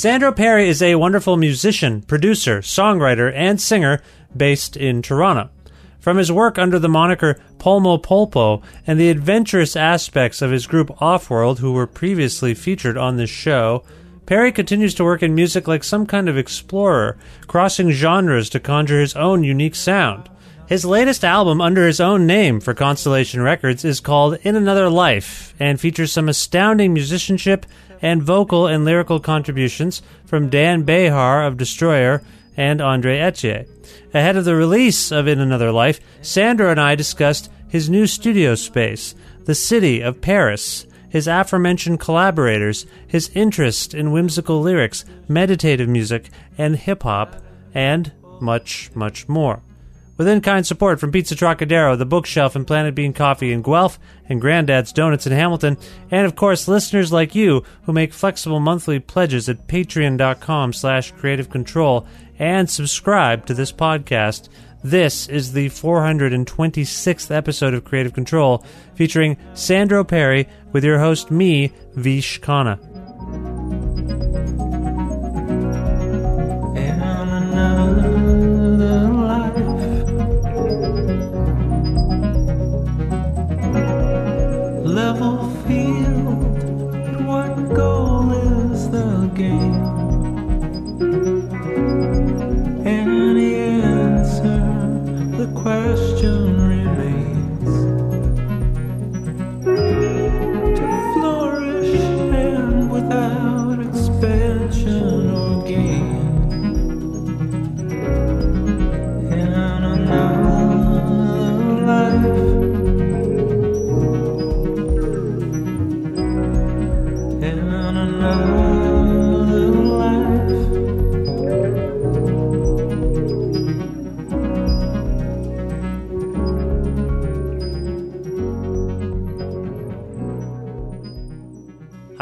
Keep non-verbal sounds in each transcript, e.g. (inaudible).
Sandro Perri is a wonderful musician, producer, songwriter, and singer based in Toronto. From his work under the moniker Polmo Polpo and the adventurous aspects of his group Offworld, who were previously featured on this show, Perri continues to work in music like some kind of explorer, crossing genres to conjure his own unique sound. His latest album under his own name for Constellation Records is called In Another Life and features some astounding musicianship and vocal and lyrical contributions from Dan Bejar of Destroyer and Andre Ethier. Ahead of the release of In Another Life, Sandro and I discussed his new studio space, the city of Paris, his aforementioned collaborators, his interest in whimsical lyrics, meditative music, and hip hop, and much, much more. With in kind support from Pizza Trocadero, The Bookshelf, and Planet Bean Coffee in Guelph, and Granddad's Donuts in Hamilton, and of course listeners like you who make flexible monthly pledges at patreon.com slash creative control and subscribe to this podcast. This is the 426th episode of Creative Control, featuring Sandro Perri with your host, me, Vish Khanna.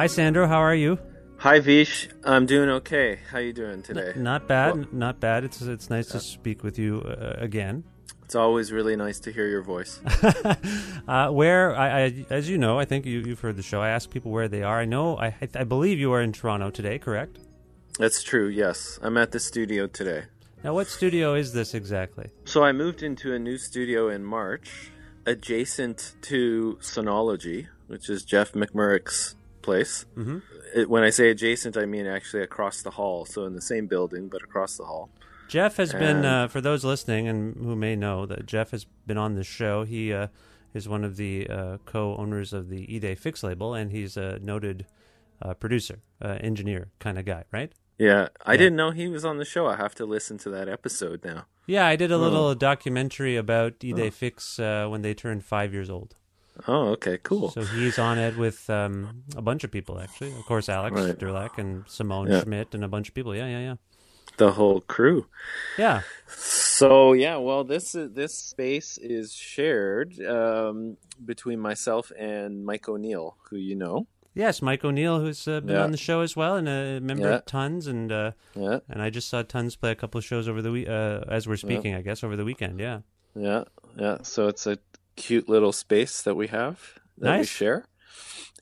Sandro. How are you? Hi Vish, I'm doing okay. How are you doing today? Not bad. Well- not bad. It's it's nice to speak with you uh, again. It's always really nice to hear your voice. (laughs) uh, where I, I, as you know, I think you, you've heard the show. I ask people where they are. I know. I, I believe you are in Toronto today. Correct. That's true. Yes, I'm at the studio today. Now, what studio is this exactly? So I moved into a new studio in March, adjacent to Sonology, which is Jeff McMurrich's place. Mm-hmm. It, when I say adjacent, I mean actually across the hall. So in the same building, but across the hall. Jeff has been, uh, for those listening and who may know, that Jeff has been on this show. He uh, is one of the uh, co-owners of the Idée Fixe label, and he's a noted uh, producer, uh, engineer kind of guy, right? Yeah, I Yeah. didn't know he was on the show. I have to listen to that episode now. Yeah, I did a Oh. little documentary about Idée Oh. Fixe uh, when they turned five years old. Oh, okay, cool. So he's on it with um, a bunch of people, actually. Of course, Alex Right. And Simone Yeah. Schmidt and a bunch of people. Yeah, yeah, yeah. the whole crew. Yeah. So yeah, well, this is, this space is shared um, between myself and Mike O'Neill, who you know. Yes, Mike O'Neill, who's uh, been Yeah. on the show as well, and a member Yeah. of Tons, and uh, Yeah, and I just saw Tons play a couple of shows over the week, uh, as we're speaking, I guess, over the weekend. Yeah. yeah, yeah. So it's a cute little space that we have that we share,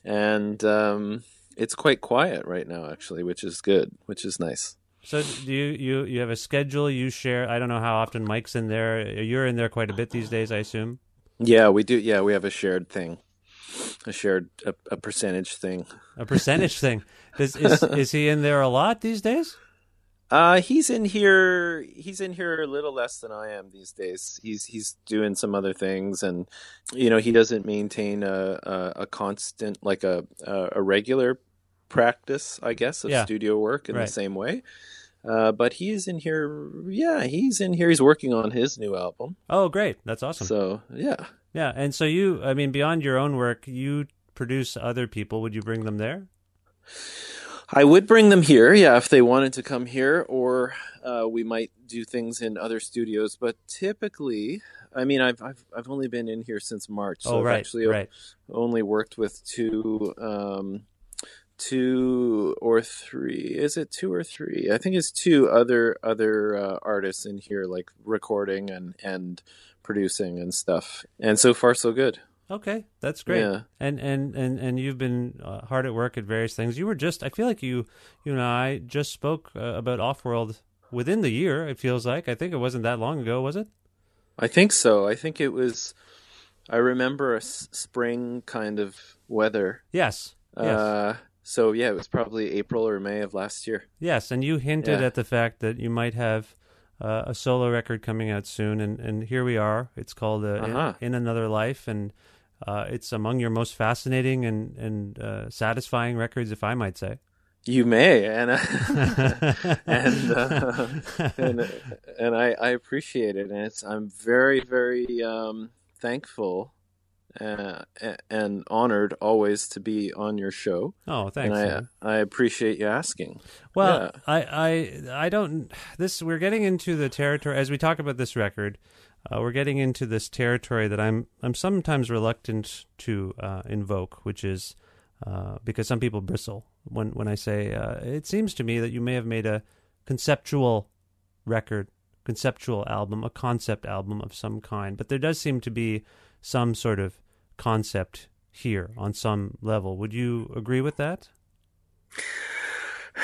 and um, it's quite quiet right now, actually, which is good, which is nice. So do you you you have a schedule you share? I don't know how often Mike's in there. You're in there quite a bit these days, I assume. Yeah, we do. Yeah, we have a shared thing, a shared a, a percentage thing. A percentage (laughs) thing. Does, is is he in there a lot these days? Uh, he's in here. He's in here a little less than I am these days. He's he's doing some other things, and you know he doesn't maintain a a, a constant like a a, regular practice, I guess, of Yeah. studio work in Right. the same way. Uh, but he's in here. Yeah, he's in here. He's working on his new album. Oh, great! That's awesome. So yeah, yeah, and so you, I mean, beyond your own work, you produce other people. Would you bring them there? I would bring them here, yeah, if they wanted to come here, or uh, we might do things in other studios. But typically, I mean, I've I've I've only been in here since March, so oh, I've actually right. only worked with two, um, two or three. Is it two or three? I think it's two other other uh, artists in here, like recording and and producing and stuff. And so far, so good. Okay, that's great. Yeah. And and and and you've been uh, hard at work at various things. You were just I feel like you you and I just spoke uh, about Offworld within the year. It feels like. I think it wasn't that long ago, was it? I think so. I think it was. I remember a s- spring kind of weather. Yes. Yes. Uh, so yeah, it was probably April or May of last year. yes, and you hinted Yeah. at the fact that you might have uh, a solo record coming out soon and and here we are. It's called uh, In- Uh-huh. in, Another Life and uh, it's among your most fascinating and and uh, satisfying records if I might say. You may, and uh, (laughs) and uh, and and I, I appreciate it, and it's I'm very very um, thankful uh, and honored always to be on your show, Oh, thanks. and. I I appreciate you asking. Well, Yeah. I, I, I don't. This we're getting into the territory as we talk about this record. Uh, we're getting into this territory that I'm I'm sometimes reluctant to uh, invoke, which is uh, because some people bristle when when I say uh, it seems to me that you may have made a conceptual record, conceptual album, a concept album of some kind, but there does seem to be some sort of concept here on some level. Would you agree with that?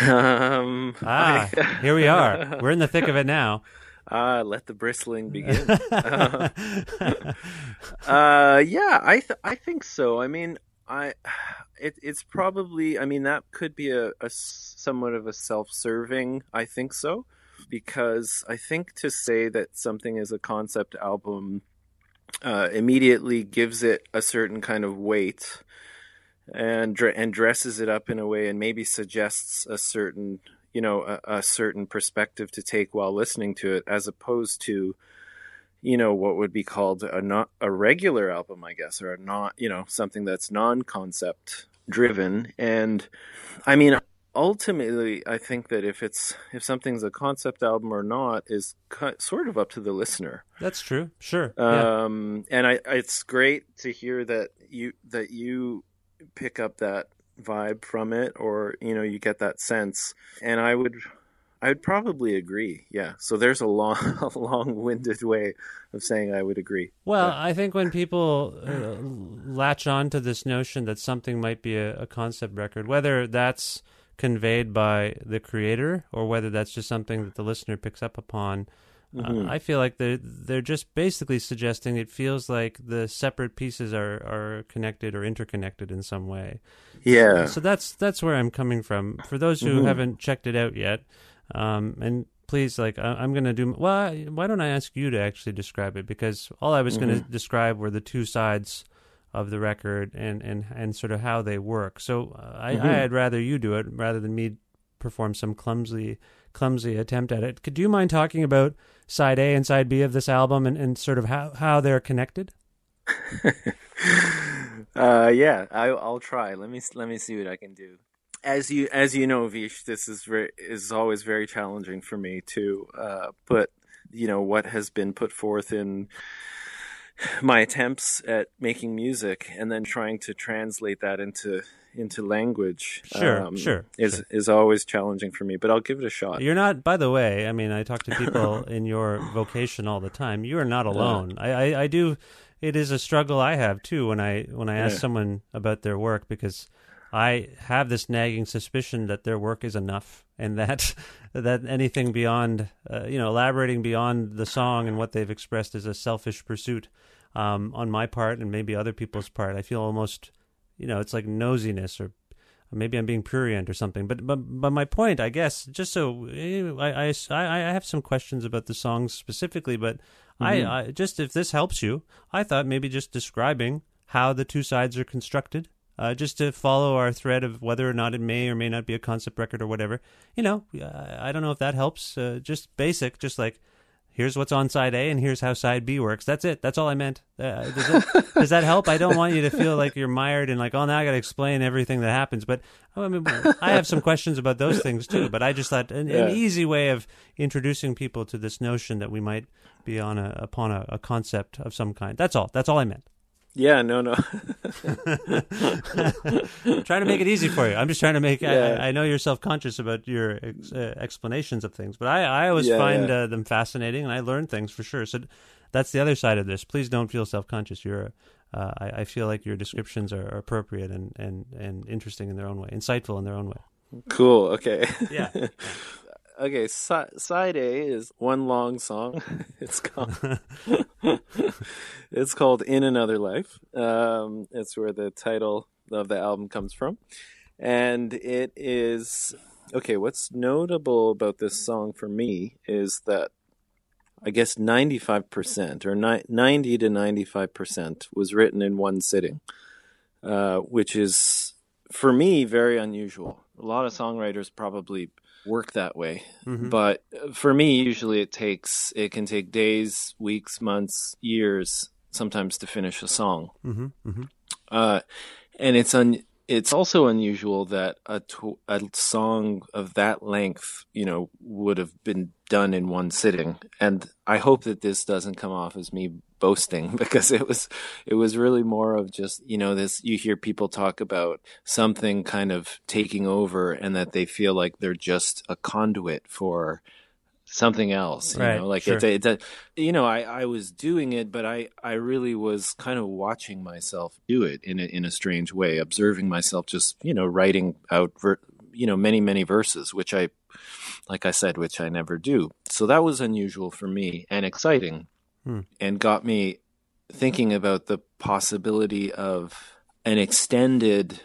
Um, Ah, I- (laughs) here we are. We're in the thick of it now. Ah, let the bristling begin. uh, (laughs) uh, yeah, I th- I think so. I mean, I it, it's probably. I mean, that could be a, a somewhat of a self-serving. I think so because I think to say that something is a concept album uh, immediately gives it a certain kind of weight and and dresses it up in a way and maybe suggests a certain you know a, a certain perspective to take while listening to it as opposed to you know what would be called a not a regular album i guess or a not you know something that's non-concept driven and i mean ultimately i think that if it's if something's a concept album or not is ki- sort of up to the listener That's true. Sure. yeah. um and i it's great to hear that you that you pick up that vibe from it or you know you get that sense. And i would i would probably agree yeah. So there's a long (laughs) a long-winded way of saying i would agree. Well, I think when people uh, latch on to this notion that something might be a, a concept record, whether that's conveyed by the creator or whether that's just something that the listener picks up upon, uh, I feel like they're they're just basically suggesting it feels like the separate pieces are, are connected or interconnected in some way. yeah So that's that's where I'm coming from. For those who haven't checked it out yet, um, and please, like, I, I'm going to do. Well, why don't I ask you to actually describe it? Because all I was going to describe were the two sides of the record and and and sort of how they work. So uh, I, I'd rather you do it rather than me perform some clumsy clumsy attempt at it. Could you mind talking about side A and side B of this album and, and sort of how, how they're connected? (laughs) uh yeah I, i'll try let me let me see what i can do as you as you know, Vish, this is very is always very challenging for me to uh, put you know what has been put forth in my attempts at making music and then trying to translate that into into language Sure, um, sure, is sure. is always challenging for me but i'll give it a shot You're not, by the way. I mean, I talk to people (laughs) in your vocation all the time. You are not alone. I, I, I do. It is a struggle I have too when I when I ask Yeah. someone about their work because I have this nagging suspicion that their work is enough and that (laughs) that anything beyond, uh, you know, elaborating beyond the song and what they've expressed is a selfish pursuit um, on my part and maybe other people's part. I feel almost, you know, it's like nosiness or maybe I'm being prurient or something. But but but my point, I guess, just so eh, I I, I have some questions about the songs specifically, but I, I just if this helps you, I thought maybe just describing how the two sides are constructed. Uh, just to follow our thread of whether or not it may or may not be a concept record or whatever, you know, I I don't know if that helps. Uh, just basic, just like here's what's on side A and here's how side B works. That's it. That's all I meant. Uh, does, it, does that help? I don't want you to feel like you're mired and like, oh, now I got to explain everything that happens. But I mean, I have some questions about those things too. But I just thought an, Yeah. an easy way of introducing people to this notion that we might be on a upon a, a concept of some kind. That's all. That's all I meant. Yeah no no (laughs) trying to make it easy for you. I'm just trying to make. Yeah. I, I know you're self conscious about your ex, uh, explanations of things, but I, I always Yeah, find yeah. Uh, them fascinating, and I learn things for sure. So that's the other side of this. Please don't feel self conscious. You're. Uh, I, I feel like your descriptions are, are appropriate and, and, and interesting in their own way, insightful in their own way. cool okay Yeah. (laughs) okay si- side a is one long song. (laughs) It's called (laughs) it's called in another life. Um it's where the title of the album comes from. And it is okay what's notable about this song for me is that i guess 95% or ni- 90 to 95% was written in one sitting uh, which is for me very unusual. A lot of songwriters probably work that way. Mhm. but for me usually it takes it can take days weeks months years sometimes to finish a song. Hmm hmm uh, and it's un- it's also unusual that a, a song of that length, you know, would have been done in one sitting. And I hope that this doesn't come off as me boasting (laughs) because it was it was really more of just you know this you hear people talk about something kind of taking over and that they feel like they're just a conduit for something else you Right, know like sure. it's a, it's a you know I, I was doing it but I, I really was kind of watching myself do it in a, in a strange way observing myself just you know writing out ver- you know many many verses which I like I said which I never do so that was unusual for me and exciting Hmm. and got me thinking about the possibility of an extended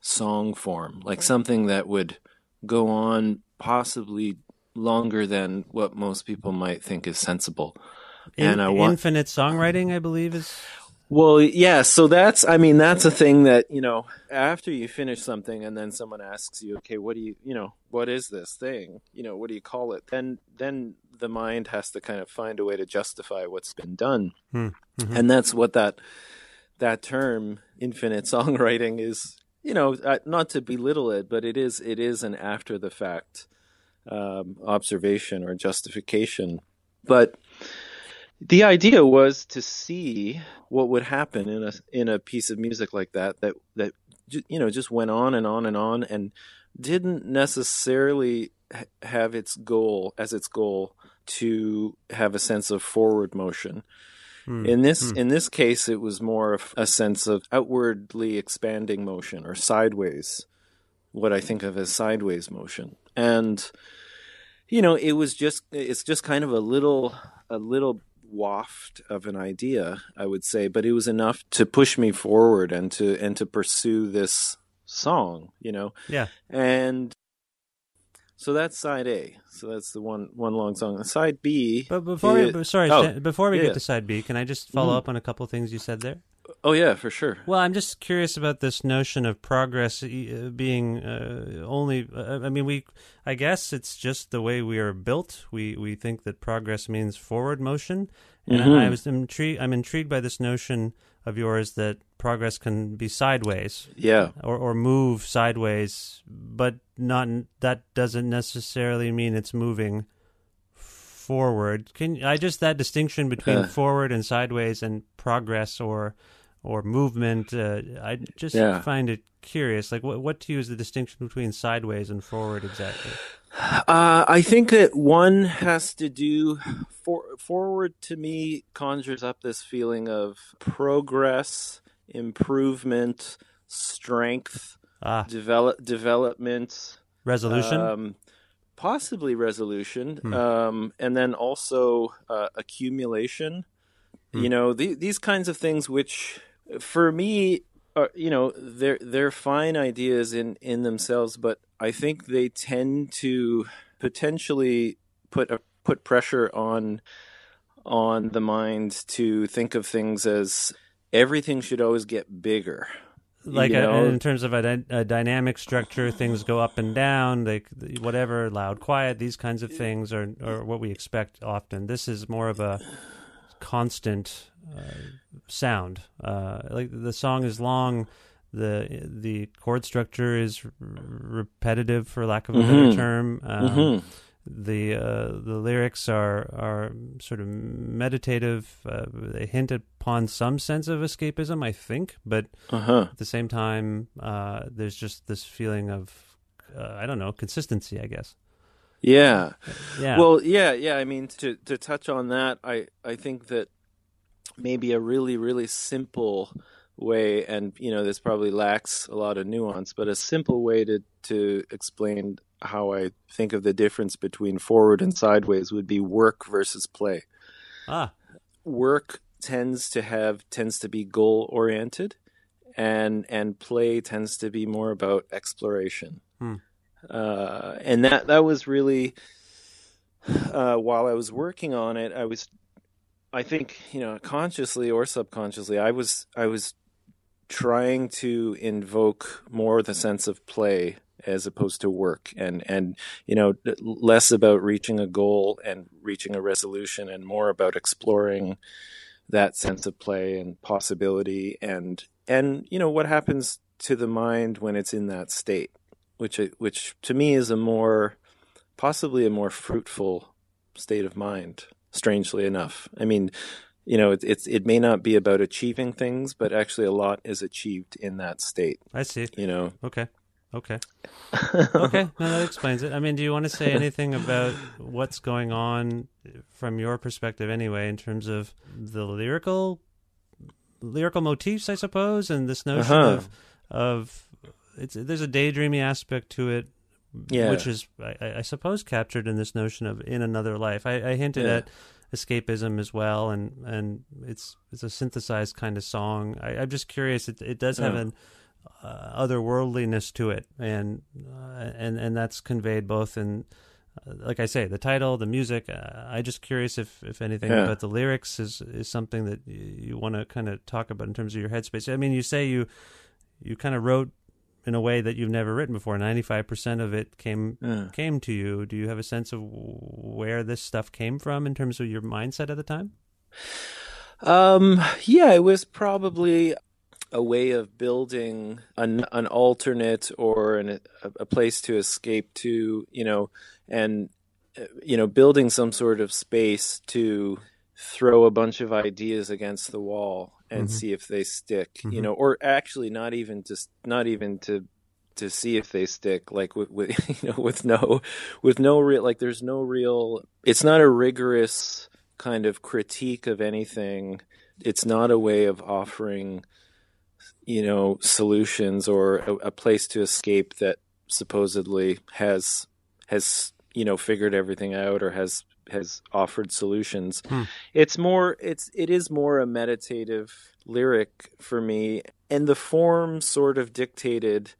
song form like something that would go on possibly longer than what most people might think is sensible and I want infinite songwriting, I believe, is well, yeah, so that's I mean that's a thing that, you know, after you finish something and then someone asks you, "Okay, what do you, you know, what is this thing? You know, what do you call it?" Then then the mind has to kind of find a way to justify what's been done. Hmm, And that's what that that term infinite (laughs) songwriting is, you know, uh, not to belittle it, but it is it is an after the fact um, observation or justification. But the idea was to see what would happen in a in a piece of music like that that that you know just went on and on and on and didn't necessarily have its goal as its goal to have a sense of forward motion Hmm. in this in this case it was more of a sense of outwardly expanding motion or sideways what i think of as sideways motion and you know it was just it's just kind of a little a little waft of an idea i would say but it was enough to push me forward and to and to pursue this song you know yeah. and so that's side a so that's the one one long song side b But before we, sorry, oh, before we yeah. get to side B, can I just follow Mhm. up on a couple things you said there? Oh yeah for sure Well, I'm just curious about this notion of progress uh, being uh, only. Uh, I mean, we. I guess it's just the way we are built. We we think that progress means forward motion, and Mhm. I, I was intrigued. I'm intrigued by this notion of yours that progress can be sideways Yeah. or or move sideways, but not that doesn't necessarily mean it's moving forward. Can I just that distinction between Uh. forward and sideways and progress or or movement? Uh, I just Yeah. find it curious. Like, what what to you is the distinction between sideways and forward exactly? Uh, I think that one has to do for, forward to me conjures up this feeling of progress, improvement, strength, Ah, develop development, resolution. um, possibly resolution, Hmm. um, and then also uh, accumulation. Hmm. You know, the, these kinds of things, which for me, are, you know, they're they're fine ideas in in themselves, but I think they tend to potentially put a, put pressure on on the mind to think of things as everything should always get bigger. like you a, in terms of a, a dynamic structure, things go up and down. They whatever loud, quiet, these kinds of things are are what we expect often. This is more of a constant uh, sound. Uh, like the song is long. The the chord structure is r- repetitive, for lack of a better Mhm. term. Um, Mhm. The uh, the lyrics are are sort of meditative. Uh, they hint upon some sense of escapism, I think, but Uh-huh. at the same time, uh, there's just this feeling of uh, I don't know consistency. I guess. Yeah. Yeah. Well, yeah, yeah. I mean, to to touch on that, I I think that maybe a really really simple way, and you know, this probably lacks a lot of nuance, but a simple way to to explain how I think of the difference between forward and sideways would be work versus play. ah, Work tends to have tends to be goal oriented, and and play tends to be more about exploration. Hmm. Uh, and that that was really uh, while I was working on it, I was, I think, you know, consciously or subconsciously, I was, I was trying to invoke more the sense of play as opposed to work, and and you know, less about reaching a goal and reaching a resolution, and more about exploring that sense of play and possibility, and and you know what happens to the mind when it's in that state, which which to me is a more possibly a more fruitful state of mind strangely enough i mean you know it, it's it may not be about achieving things but actually a lot is achieved in that state I see. you know Okay. Okay. (laughs) Okay. No, that explains it. I mean, do you want to say anything about what's going on from your perspective, anyway, in terms of the lyrical, lyrical motifs, I suppose, and this notion Uh-huh. of of it's there's a daydreamy aspect to it, Yeah. which is I, I suppose captured in this notion of in another life. I, I hinted Yeah. at escapism as well, and and it's it's a synthesized kind of song. I, I'm just curious. It it does have Yeah. an uh, otherworldliness to it, and uh, and and that's conveyed both in, uh, like I say, the title, the music. Uh, I just curious if if anything Yeah. about the lyrics is is something that you, you want to kind of talk about in terms of your headspace. I mean, you say you you kind of wrote in a way that you've never written before. Ninety five percent of it came came to you. Do you have a sense of where this stuff came from in terms of your mindset at the time? Um, yeah, it was probably a way of building an an alternate or an, a, a place to escape to, you know, and uh, you know, building some sort of space to throw a bunch of ideas against the wall and Mhm. see if they stick, you Mhm. know, or actually not even just not even to to see if they stick like with, with (laughs) you know with no with no real like there's no real it's not a rigorous kind of critique of anything it's not a way of offering you know solutions or a, a place to escape that supposedly has has you know figured everything out or has has offered solutions. Hmm. it's more it's it is more a meditative lyric for me and the form sort of dictated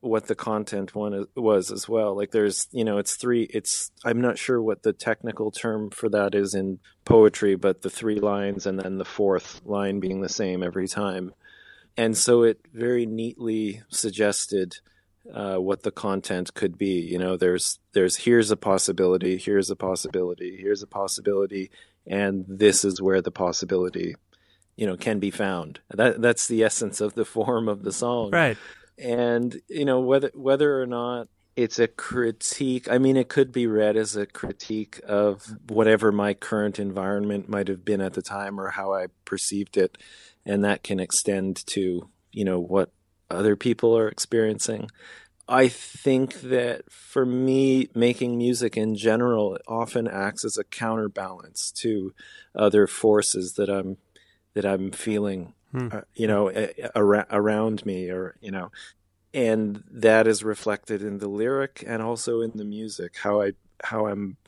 what the content one was as well. Like there's you know it's three it's i'm not sure what the technical term for that is in poetry but the three lines and then the fourth line being the same every time. And so it very neatly suggested uh, what the content could be you know there's there's here's a possibility here's a possibility here's a possibility and this is where the possibility you know can be found. That that's the essence of the (laughs) form of the song, Right. and you know whether whether or not it's a critique i mean it could be read as a critique of whatever my current environment might have been at the time or how i perceived it and that can extend to you know what other people are experiencing. I think that for me making music in general often acts as a counterbalance to other forces that i'm that i'm feeling uh, you know around me or you know. And that is reflected in the lyric and also in the music. How i how i'm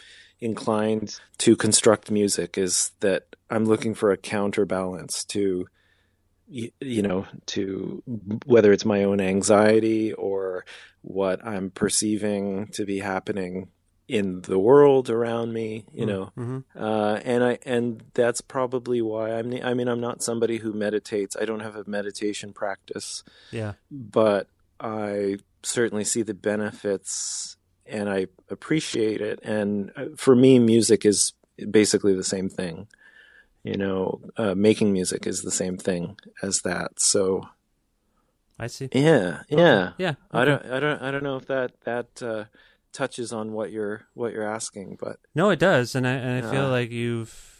inclined to construct music is that i'm looking for a counterbalance to you know to whether it's my own anxiety or what i'm perceiving to be happening in the world around me you know hmm uh, and I and that's probably why I'm. I mean, I'm not somebody who meditates. I don't have a meditation practice, Yeah. but I certainly see the benefits and I appreciate it. And uh, for me, music is basically the same thing. You know, uh, making music is the same thing as that. So I see. yeah, yeah. Yeah. I don't, I don't, I don't know if that that uh, touches on what you're what you're asking, but No, it does, and I and I feel Uh. like you've.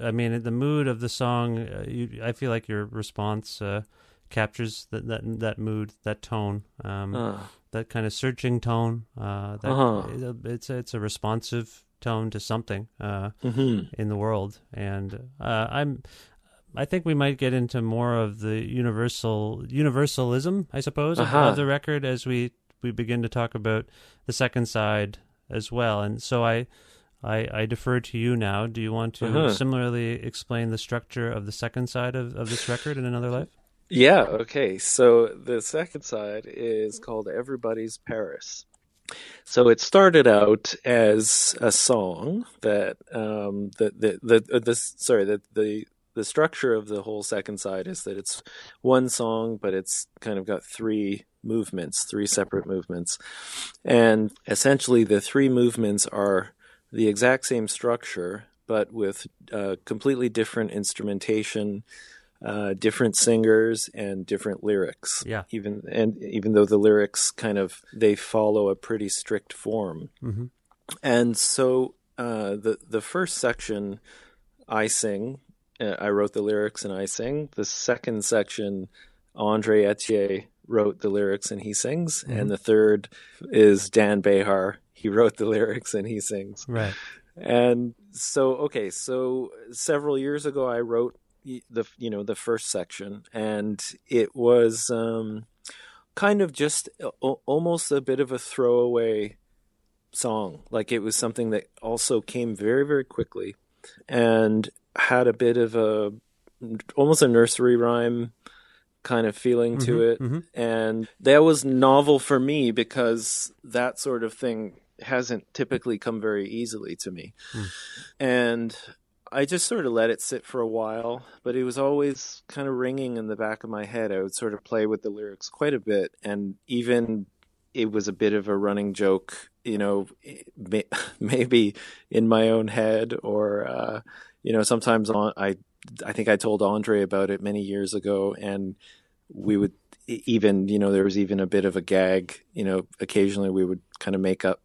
I mean, the mood of the song. Uh, you, I feel like your response uh, captures that that that mood, that tone, um, that kind of searching tone. Uh, that Uh-huh. it's a, it's a responsive tone to something uh, mhm. in the world, and uh, I'm. I think we might get into more of the universal universalism, I suppose, of- Uh-huh. of the record as we we begin to talk about the second side as well. And so I I, I defer to you now. Do you want to Uh-huh. similarly explain the structure of the second side of, of this record in another life? Yeah, okay. So the second side is called Everybody's Paris. So it started out as a song that um the the the, uh, the sorry, the the the structure of the whole second side is that it's one song but it's kind of got three movements, three separate movements. And essentially the three movements are the exact same structure but with uh, completely different instrumentation uh, different singers and different lyrics. Yeah. Even and even though the lyrics kind of they follow a pretty strict form, Mhm. and so uh, the the first section I sing, uh, I wrote the lyrics and I sing. The second section, Andre Ethier wrote the lyrics and he sings, and the third is Dan Bejar. He wrote the lyrics and he sings. Right. And so, okay, so several years ago, I wrote the you know the first section, and it was um, kind of just a- almost a bit of a throwaway song. Like it was something that also came very very quickly, and had a bit of a almost a nursery rhyme kind of feeling to Mhm, it mhm. and that was novel for me because that sort of thing hasn't typically come very easily to me and i just sort of let it sit for a while but it was always kind of ringing in the back of my head. I would sort of play with the lyrics quite a bit and even it was a bit of a running joke you know (laughs) maybe in my own head or uh you know sometimes on i i think i told andre about it many years ago and we would even you know there was even a bit of a gag you know occasionally we would kind of make up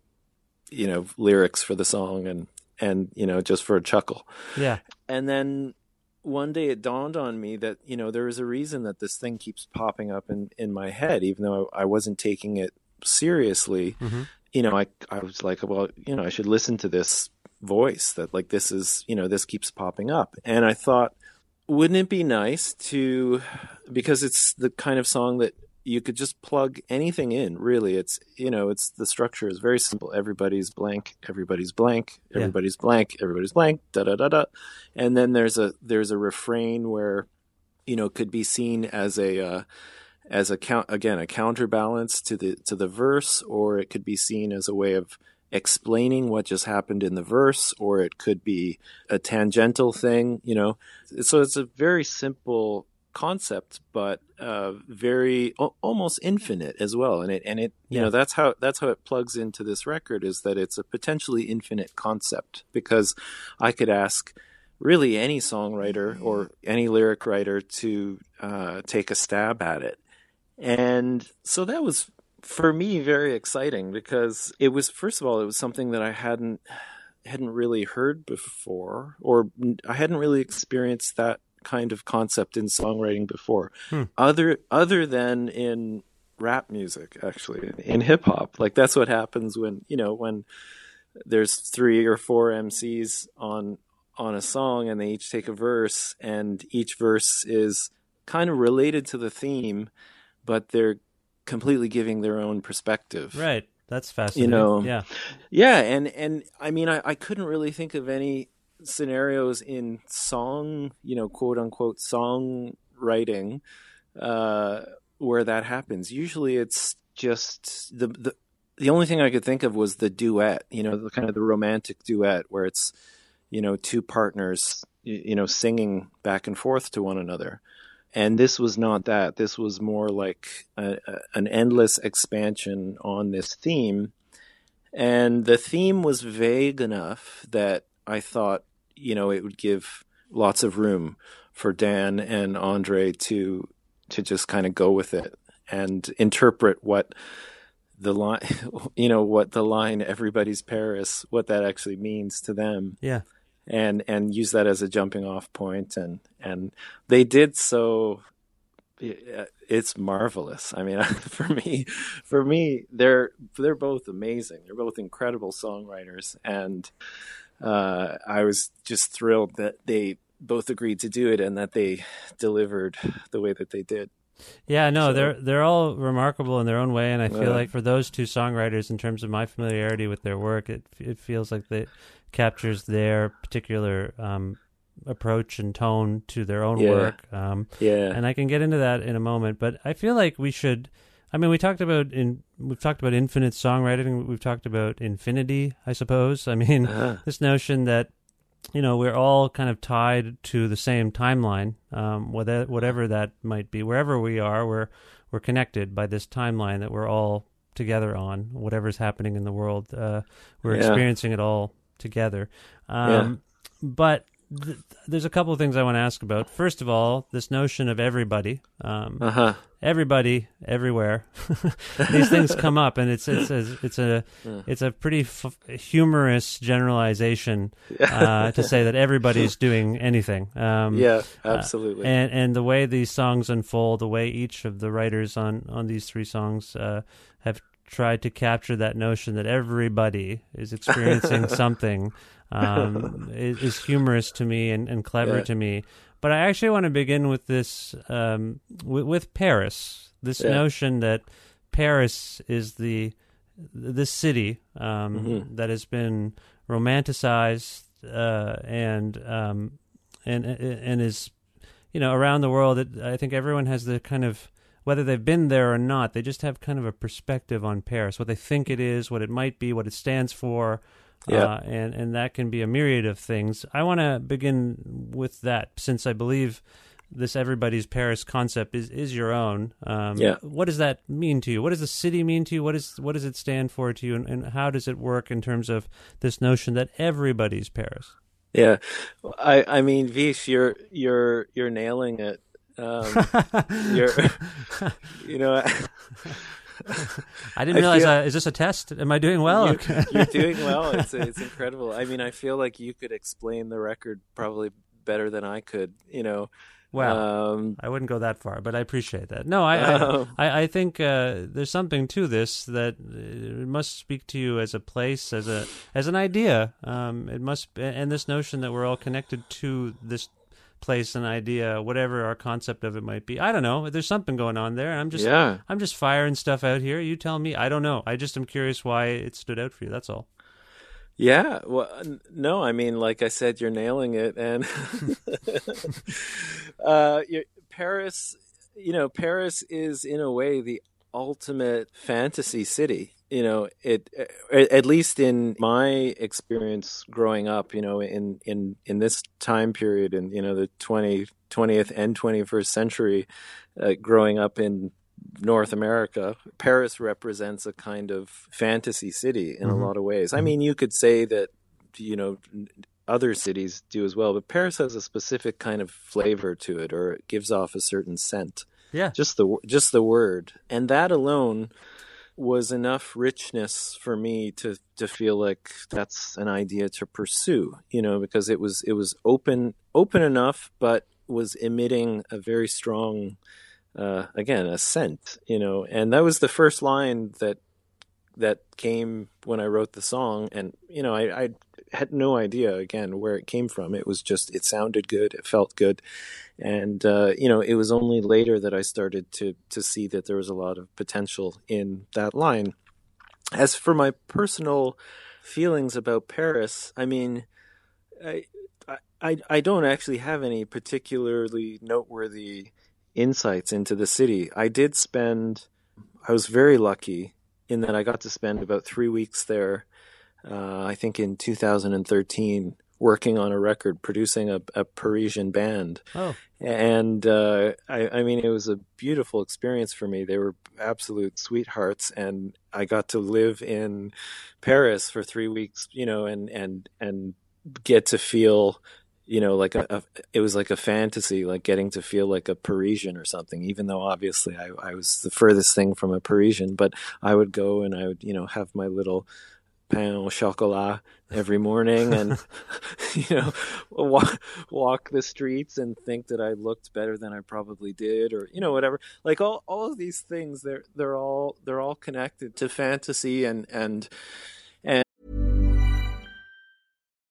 you know lyrics for the song and and you know just for a chuckle Yeah. and then one day it dawned on me that you know there is a reason that this thing keeps popping up in in my head even though i wasn't taking it seriously Mhm. you know i i was like well you know i should listen to this voice that like this is you know this keeps popping up and i thought wouldn't it be nice to because it's the kind of song that you could just plug anything in really. It's you know it's the structure is very simple. Everybody's blank everybody's blank Yeah. everybody's blank everybody's blank da da da da. And then there's a there's a refrain where you know could be seen as a uh, as a count again a counterbalance to the to the verse or it could be seen as a way of explaining what just happened in the verse or it could be a tangential thing you know. So it's a very simple concept but uh very a- almost infinite as well and it and it you Yeah. know that's how that's how it plugs into this record is that it's a potentially infinite concept because i could ask really any songwriter or any lyric writer to uh, take a stab at it. And so that was for me very exciting because it was first of all it was something that I hadn't hadn't really heard before or I hadn't really experienced that kind of concept in songwriting before Hmm. other other than in rap music actually in hip hop like that's what happens when you know when there's three or four MCs on on a song and they each take a verse and each verse is kind of related to the theme but they're completely giving their own perspective Right. That's fascinating. You know, yeah. yeah and and i mean I, I couldn't really think of any scenarios in song you know quote unquote song writing uh where that happens. Usually it's just the the the only thing i could think of was the duet you know the kind of the romantic duet where it's you know two partners you, you know singing back and forth to one another. And this was not that. This was more like a, a, an endless expansion on this theme. And the theme was vague enough that i thought you know it would give lots of room for dan and andre to to just kind of go with it and interpret what the line (laughs) you know what the line everybody's paris what that actually means to them. Yeah. and and use that as a jumping off point and and they did so uh, it's marvelous. I mean (laughs) for me for me they're they're both amazing. They're both incredible songwriters and uh i was just thrilled that they both agreed to do it and that they delivered the way that they did Yeah, no, So- they're they're all remarkable in their own way, and I feel Yeah. like for those two songwriters, in terms of my familiarity with their work, it it feels like it captures their particular um, approach and tone to their own Yeah. work. Um, yeah and I can get into that in a moment. But I feel like we should. I mean, we talked about in we've talked about infinite songwriting. We've talked about infinity. I suppose. I mean, Uh-huh. (laughs) this notion that you know we're all kind of tied to the same timeline, um, whether, whatever that might be. Wherever we are, we're we're connected by this timeline that we're all together on. Whatever's happening in the world, uh, we're Yeah. experiencing it all together. Um, But th- there's a couple of things I want to ask about. First of all, this notion of everybody. Um, uh-huh everybody everywhere (laughs) these things come up and it's it's a, it's a it's a pretty f- humorous generalization uh, to say that everybody's (laughs) doing anything um, yeah absolutely and and the way these songs unfold the way each of the writers on on these three songs uh, have tried to capture that notion that everybody is experiencing (laughs) something um, (laughs) is, is humorous to me and, and clever Yeah. to me. But I actually want to begin with this um, with, with Paris. This Yeah. notion that Paris is the this city um, Mm-hmm. that has been romanticized uh, and um, and and is you know around the world. It, I think everyone has the kind of whether they've been there or not, they just have kind of a perspective on Paris, what they think it is, what it might be, what it stands for. Yeah. Uh, and and that can be a myriad of things. I want to begin with that since I believe this everybody's Paris concept is is your own. Um, Yeah. What does that mean to you? What does the city mean to you? What is what does it stand for to you? And, and how does it work in terms of this notion that everybody's Paris? Yeah, I I mean, Vish, you're you're you're nailing it. Um, (laughs) you're, (laughs) (laughs) you know, I didn't I realize. feel- uh, is this a test? Am I doing well? you, (laughs) you're doing well. It's it's incredible. I mean, I feel like you could explain the record probably better than I could. You know, Well, um, I wouldn't go that far, but I appreciate that. No, I I, Oh. I, I think uh, there's something to this that uh, it must speak to you as a place, as a as an idea. Um, it must, and this notion that we're all connected to this place and idea, whatever our concept of it might be. I don't know. There's something going on there. I'm just Yeah. I'm just firing stuff out here. You tell me. I don't know. I just am curious why it stood out for you. That's all. Yeah, well, n- no, I mean, like I said, you're nailing it, and (laughs) uh, Paris, you know, Paris is in a way the ultimate fantasy city. You know, it at least in my experience growing up, you know, in in in this time period, in you know the 20, 20th and 21st century, uh, growing up in North America, Paris represents a kind of fantasy city in Mhm. a lot of ways. I mean, you could say that, you know, other cities do as well, but Paris has a specific kind of flavor to it, or it gives off a certain scent. Yeah. Just the just the word, and that alone was enough richness for me to to feel like that's an idea to pursue. You know, because it was it was open open enough, but was emitting a very strong, uh, again, a scent. You know, and that was the first line that that came when I wrote the song, and you know, I, I had no idea again where it came from. It was just it sounded good, it felt good, and uh, you know, it was only later that I started to to see that there was a lot of potential in that line. As for my personal feelings about Paris, I mean, I I I don't actually have any particularly noteworthy insights into the city. I did spend. I was very lucky in that I got to spend about three weeks there. Uh, I think in 2013, working on a record, producing a, a Parisian band. Oh. And uh, I, I mean, it was a beautiful experience for me. They were absolute sweethearts, and I got to live in Paris for three weeks, you know, and and and get to feel you know like a, a, it was like a fantasy like getting to feel like a parisian or something even though obviously I, I was the furthest thing from a parisian but i would go and i would you know have my little pain au chocolat every morning and (laughs) (laughs) you know walk, walk the streets and think that i looked better than i probably did or you know whatever. Like all, all of these things they're they're all they're all connected to fantasy and and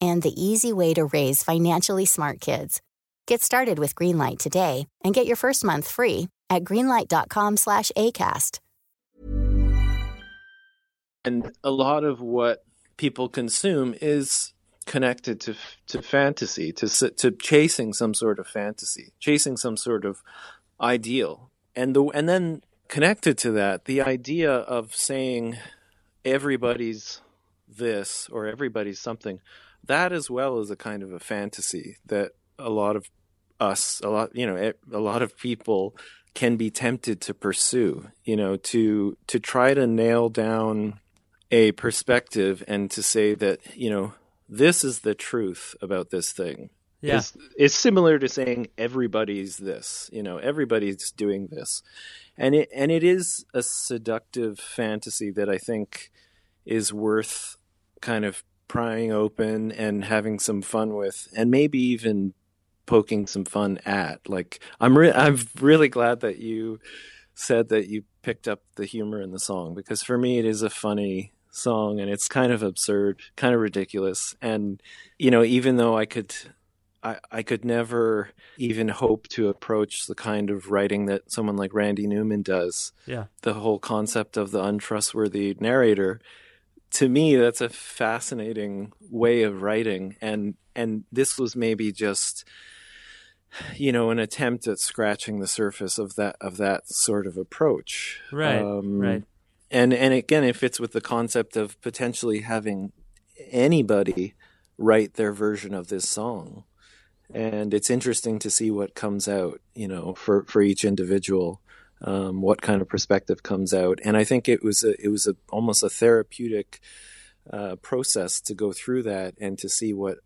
and the easy way to raise financially smart kids. Get started with Greenlight today and get your first month free at greenlight.com slash ACAST. and a lot of what people consume is connected to to fantasy, to to chasing some sort of fantasy, chasing some sort of ideal, and the and then connected to that, the idea of saying everybody's this or everybody's something, that as well is a kind of a fantasy that a lot of us, a lot you know, a lot of people can be tempted to pursue, you know, to to try to nail down a perspective and to say that you know this is the truth about this thing Yeah. is is similar to saying everybody's this you know everybody's doing this and it and it is a seductive fantasy that i think is worth kind of prying open and having some fun with and maybe even poking some fun at like i'm re- i'm really glad that you said that you picked up the humor in the song because for me it is a funny song and it's kind of absurd, kind of ridiculous. And you know, even though I could I, I could never even hope to approach the kind of writing that someone like Randy Newman does. Yeah. The whole concept of the untrustworthy narrator. To me, that's a fascinating way of writing and and this was maybe just you know an attempt at scratching the surface of that of that sort of approach Right. Um, right. and and again it fits with the concept of potentially having anybody write their version of this song and it's interesting to see what comes out you know for for each individual um, what kind of perspective comes out. And i think it was a it was a almost a therapeutic uh, process to go through that and to see what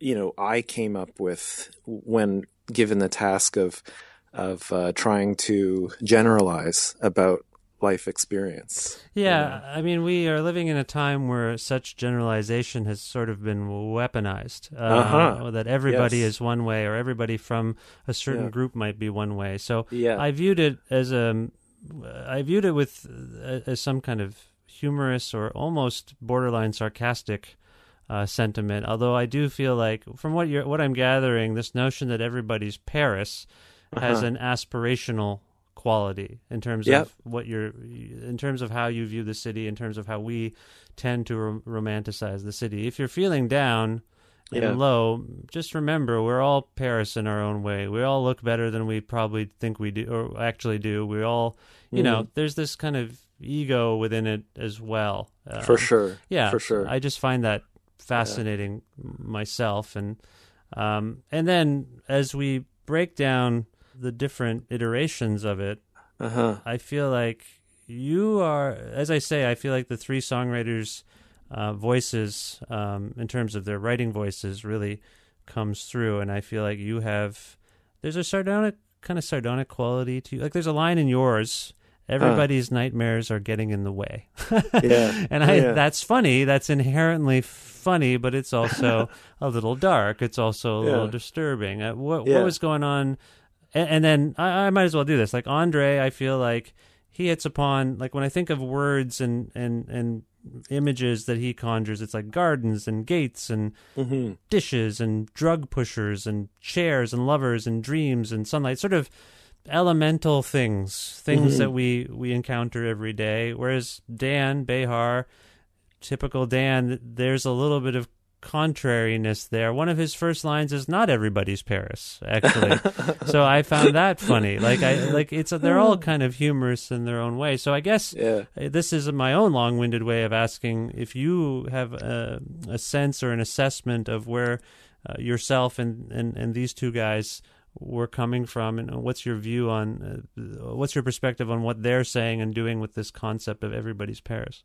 you know I came up with when given the task of of uh, trying to generalize about life experience. Yeah, I mean, we are living in a time where such generalization has sort of been weaponized. Uh, Uh-huh. That everybody Yes. is one way, or everybody from a certain Yeah. group might be one way. So Yeah. I viewed it as a I viewed it with uh, as some kind of humorous or almost borderline sarcastic uh, sentiment. Although I do feel like, from what you're, what I'm gathering, this notion that everybody's Paris has Uh-huh. an aspirational quality in terms Yep. of what you're, in terms of how you view the city, in terms of how we tend to rom- romanticize the city. If you're feeling down and Yeah. low, just remember we're all Paris in our own way. We all look better than we probably think we do, or actually do. We all, you know, Mm-hmm. there's this kind of ego within it as well. for Um, sure. yeah, for sure. I just find that fascinating myself, and um, and then as we break down the different iterations of it, uh huh. I feel like you are, as I say, I feel like the three songwriters' uh, voices, um, in terms of their writing voices, really comes through, and I feel like you have. There's a sardonic kind of sardonic quality to you. Like there's a line in yours. Everybody's nightmares are getting in the way. (laughs) Yeah. and I Yeah. that's funny. That's inherently funny, but it's also (laughs) a little dark. It's also a little disturbing. Uh, what Yeah. what was going on? And, and then I, I might as well do this. Like Andre, I feel like he hits upon like when I think of words and and and images that he conjures, it's like gardens and gates and Mm-hmm. dishes and drug pushers and chairs and lovers and dreams and sunlight sort of elemental things things Mhm. that we we encounter every day whereas dan Bejar typical dan there's a little bit of contrariness there. One of his first lines is not everybody's paris actually. (laughs) So i found that funny. Like i like it's they're all kind of humorous in their own way. So i guess Yeah. this is my own long-winded way of asking if you have a, a sense or an assessment of where uh, yourself and, and, and these two guys were coming from and what's your view on uh, what's your perspective on what they're saying and doing with this concept of everybody's paris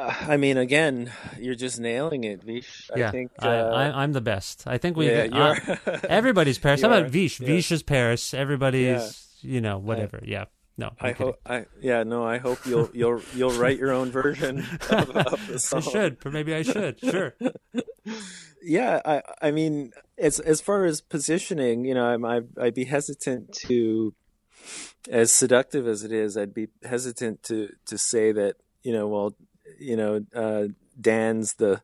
I mean, again, you're just nailing it, Vish. yeah I think. I, uh, I, i'm the best i think we yeah, uh, you're. (laughs) everybody's paris how about vish yeah. vish is paris everybody's you know whatever yeah no I'm I hope. I yeah. No, I hope you'll you'll you'll write your own version (laughs) of, of the i should or maybe i should sure (laughs) Yeah, I I mean, as as far as positioning, you know, I'm I, I'd be hesitant to, as seductive as it is, I'd be hesitant to to say that you know, well, you know, uh, Dan's the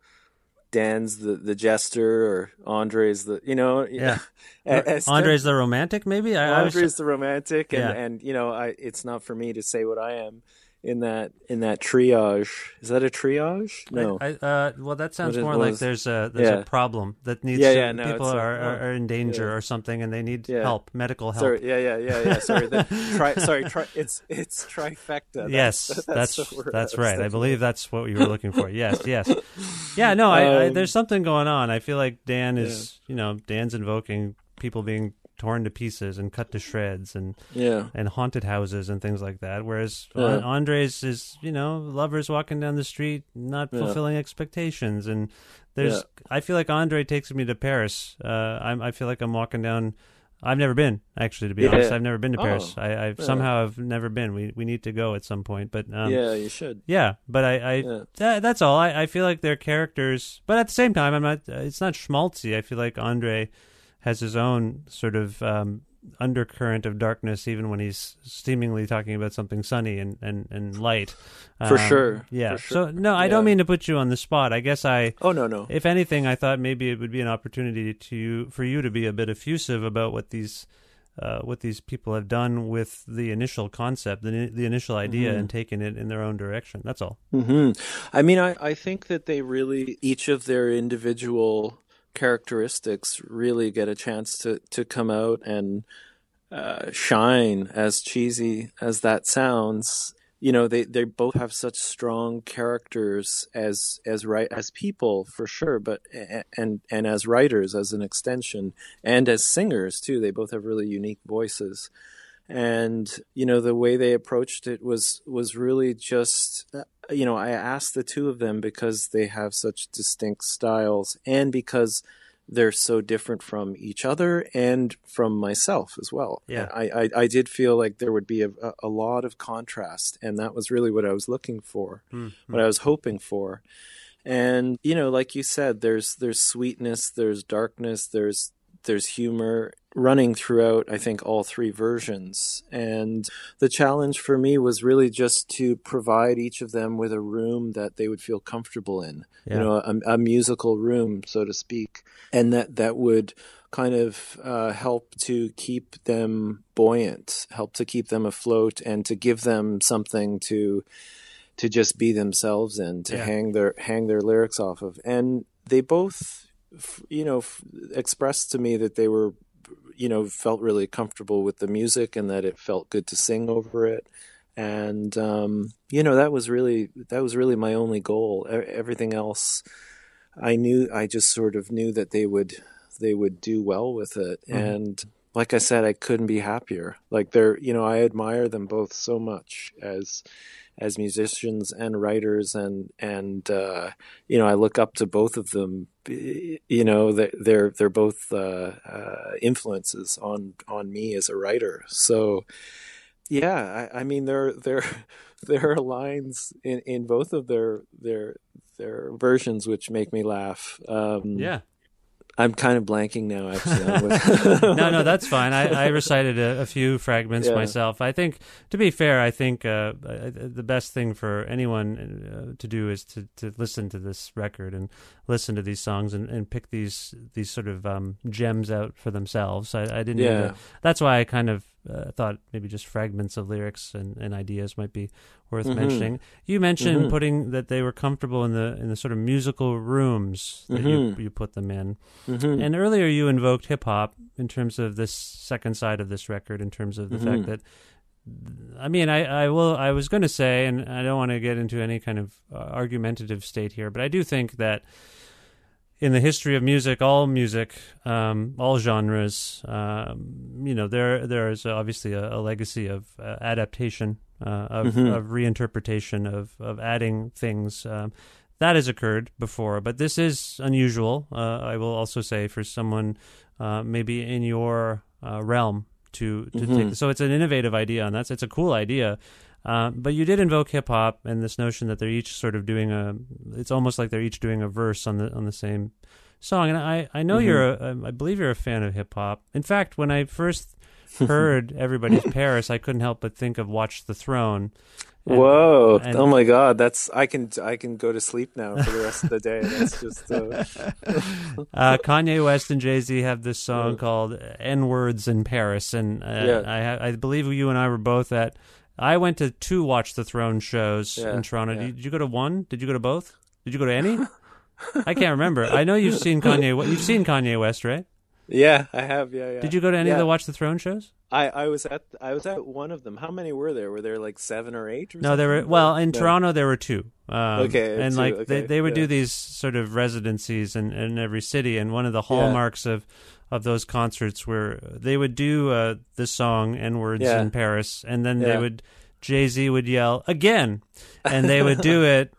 Dan's the the jester or Andre's the you know (laughs) Yeah. as- andre's the romantic maybe I, I was- Andre's the romantic, and, Yeah. and you know, I it's not for me to say what I am in that in that triage. Is that a triage? No. I, I, uh, well, that sounds more like there's a there's Yeah. a problem that needs Yeah, to- yeah, no, people it's a- are, are, in danger yeah. or something and they need help, medical help. Sorry, yeah, yeah, yeah, yeah. Sorry, the, (laughs) tri, sorry, tri, it's it's trifecta. yes, (laughs) that's that's word that's right. I believe that's what you were looking for. Yes, yes. (laughs) Yeah, no, I, I, Um, there's something going on. I feel like Dan is, you know, Dan's invoking people being torn to pieces and cut to shreds and Yeah, and haunted houses and things like that. Whereas Yeah. Andre's is, you know, lovers walking down the street, not Yeah. fulfilling expectations. And there's, I feel like Andre takes me to Paris. Uh, I'm, I feel like I'm walking down. I've never been actually, to be Yeah. honest. I've never been to Oh. Paris. I, I Yeah. somehow have never been. We we need to go at some point, but um, yeah, you should. yeah, but I, I Yeah. that, that's all. I, I feel like they're characters, but at the same time, I'm not. It's not schmaltzy. I feel like Andre has his own sort of um, undercurrent of darkness, even when he's seemingly talking about something sunny and and, and light. For Um, sure, Yeah. for sure. So no, I don't mean to put you on the spot. I guess I. Oh no, no. If anything, I thought maybe it would be an opportunity to you, for you to be a bit effusive about what these uh, what these people have done with the initial concept, the, the initial idea, Mm-hmm. and taken it in their own direction. That's all. hmm I mean, I, I think that they really, each of their individual characteristics really get a chance to, to come out and uh, shine, as cheesy as that sounds. You know, they, they both have such strong characters as as right as people for sure, but and and as writers as an extension, and as singers too. They both have really unique voices and you know the way they approached it was was really just uh, you know I asked the two of them because they have such distinct styles and because they're so different from each other and from myself as well. Yeah. I I, I did feel like there would be a, a lot of contrast, and that was really what I was looking for, what I was hoping for. And you know, like you said, there's there's sweetness, there's darkness, there's there's humor running throughout, I think, all three versions. And the challenge for me was really just to provide each of them with a room that they would feel comfortable in, Yeah. you know, a, a musical room, so to speak, and that that would kind of uh, help to keep them buoyant, help to keep them afloat, and to give them something to to just be themselves in, to Yeah. hang their hang their lyrics off of. And they both, you know, f- expressed to me that they were, you know, felt really comfortable with the music and that it felt good to sing over it. And um, you know, that was really that was really my only goal. Everything else, I knew. I just sort of knew that they would they would do well with it. And like I said, I couldn't be happier. Like they're, you know, I admire them both so much as as musicians and writers and and uh, you know I look up to both of them. You know they- they're they're both uh, uh, influences on on me as a writer. So yeah, I, I mean there there (laughs) there are lines in, in both of their their their versions which make me laugh. Um, Yeah. I'm kind of blanking now. Actually, (laughs) (laughs) no, no, that's fine. I, I recited a, a few fragments Yeah. myself. I think, to be fair, I think uh, the best thing for anyone uh, to do is to, to listen to this record and listen to these songs and, and pick these these sort of um, gems out for themselves. I, I didn't. Yeah. That's why I kind of uh, thought maybe just fragments of lyrics and, and ideas might be worth Mhm. mentioning. You mentioned Mhm. putting that they were comfortable in the in the sort of musical rooms that you, Mhm. you put them in. Mhm. And earlier you invoked hip hop in terms of this second side of this record, in terms of the fact Mhm. that. I mean, I, I will. I was going to say, and I don't want to get into any kind of uh, argumentative state here, but I do think that in the history of music, all music, um, all genres, um, you know, there there is obviously a, a legacy of uh, adaptation, uh, of, Mhm. of reinterpretation, of of adding things. Um, that has occurred before, but this is unusual. Uh, I will also say for someone uh, maybe in your uh, realm to to Mhm. take. So it's an innovative idea, and that's it's a cool idea. Uh, but you did invoke hip hop and this notion that they're each sort of doing a. It's almost like they're each doing a verse on the on the same song. And I I know Mhm. you're a, I believe you're a fan of hip hop. In fact, when I first (laughs) heard Everybody's Paris, I couldn't help but think of Watch the Throne. And- Whoa! and- oh my God, that's I can I can go to sleep now for the rest of the day. That's just uh, (laughs) uh, Kanye West and Jay Z have this song called "N Words in Paris," and uh, Yeah. I, I believe you and I were both at. I went to two Watch the Throne shows Yeah, in Toronto. yeah. Did you go to one? Did you go to both? Did you go to any? (laughs) I can't remember. I know you've seen Kanye. You've seen Kanye West, right? yeah, I have yeah yeah. Did you go to any of the Watch the Throne shows? I I was at I was at one of them. How many were there? Were there like seven or eight? Or No, there were. Well, in No. Toronto there were two. Um, Okay, and two, like they okay, they would do these sort of residencies in, in every city, and one of the hallmarks of of those concerts where they would do uh, the song "N Words Yeah. in Paris," and then they would Jay Z would yell again, and they would do (laughs) it.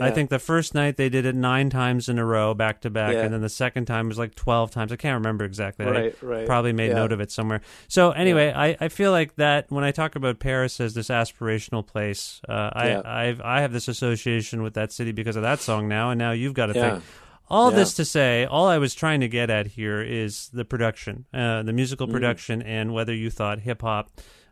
I think the first night they did it nine times in a row, back to back, and then the second time was like twelve times. I can't remember exactly. I Right, right. Probably made Yeah. note of it somewhere. So anyway, I, I feel like that when I talk about Paris as this aspirational place, uh, I Yeah. I've, I have this association with that city because of that song now, and now you've got to Yeah. All Yeah. this to say, all I was trying to get at here is the production, uh, the musical Mm. production, and whether you thought hip hop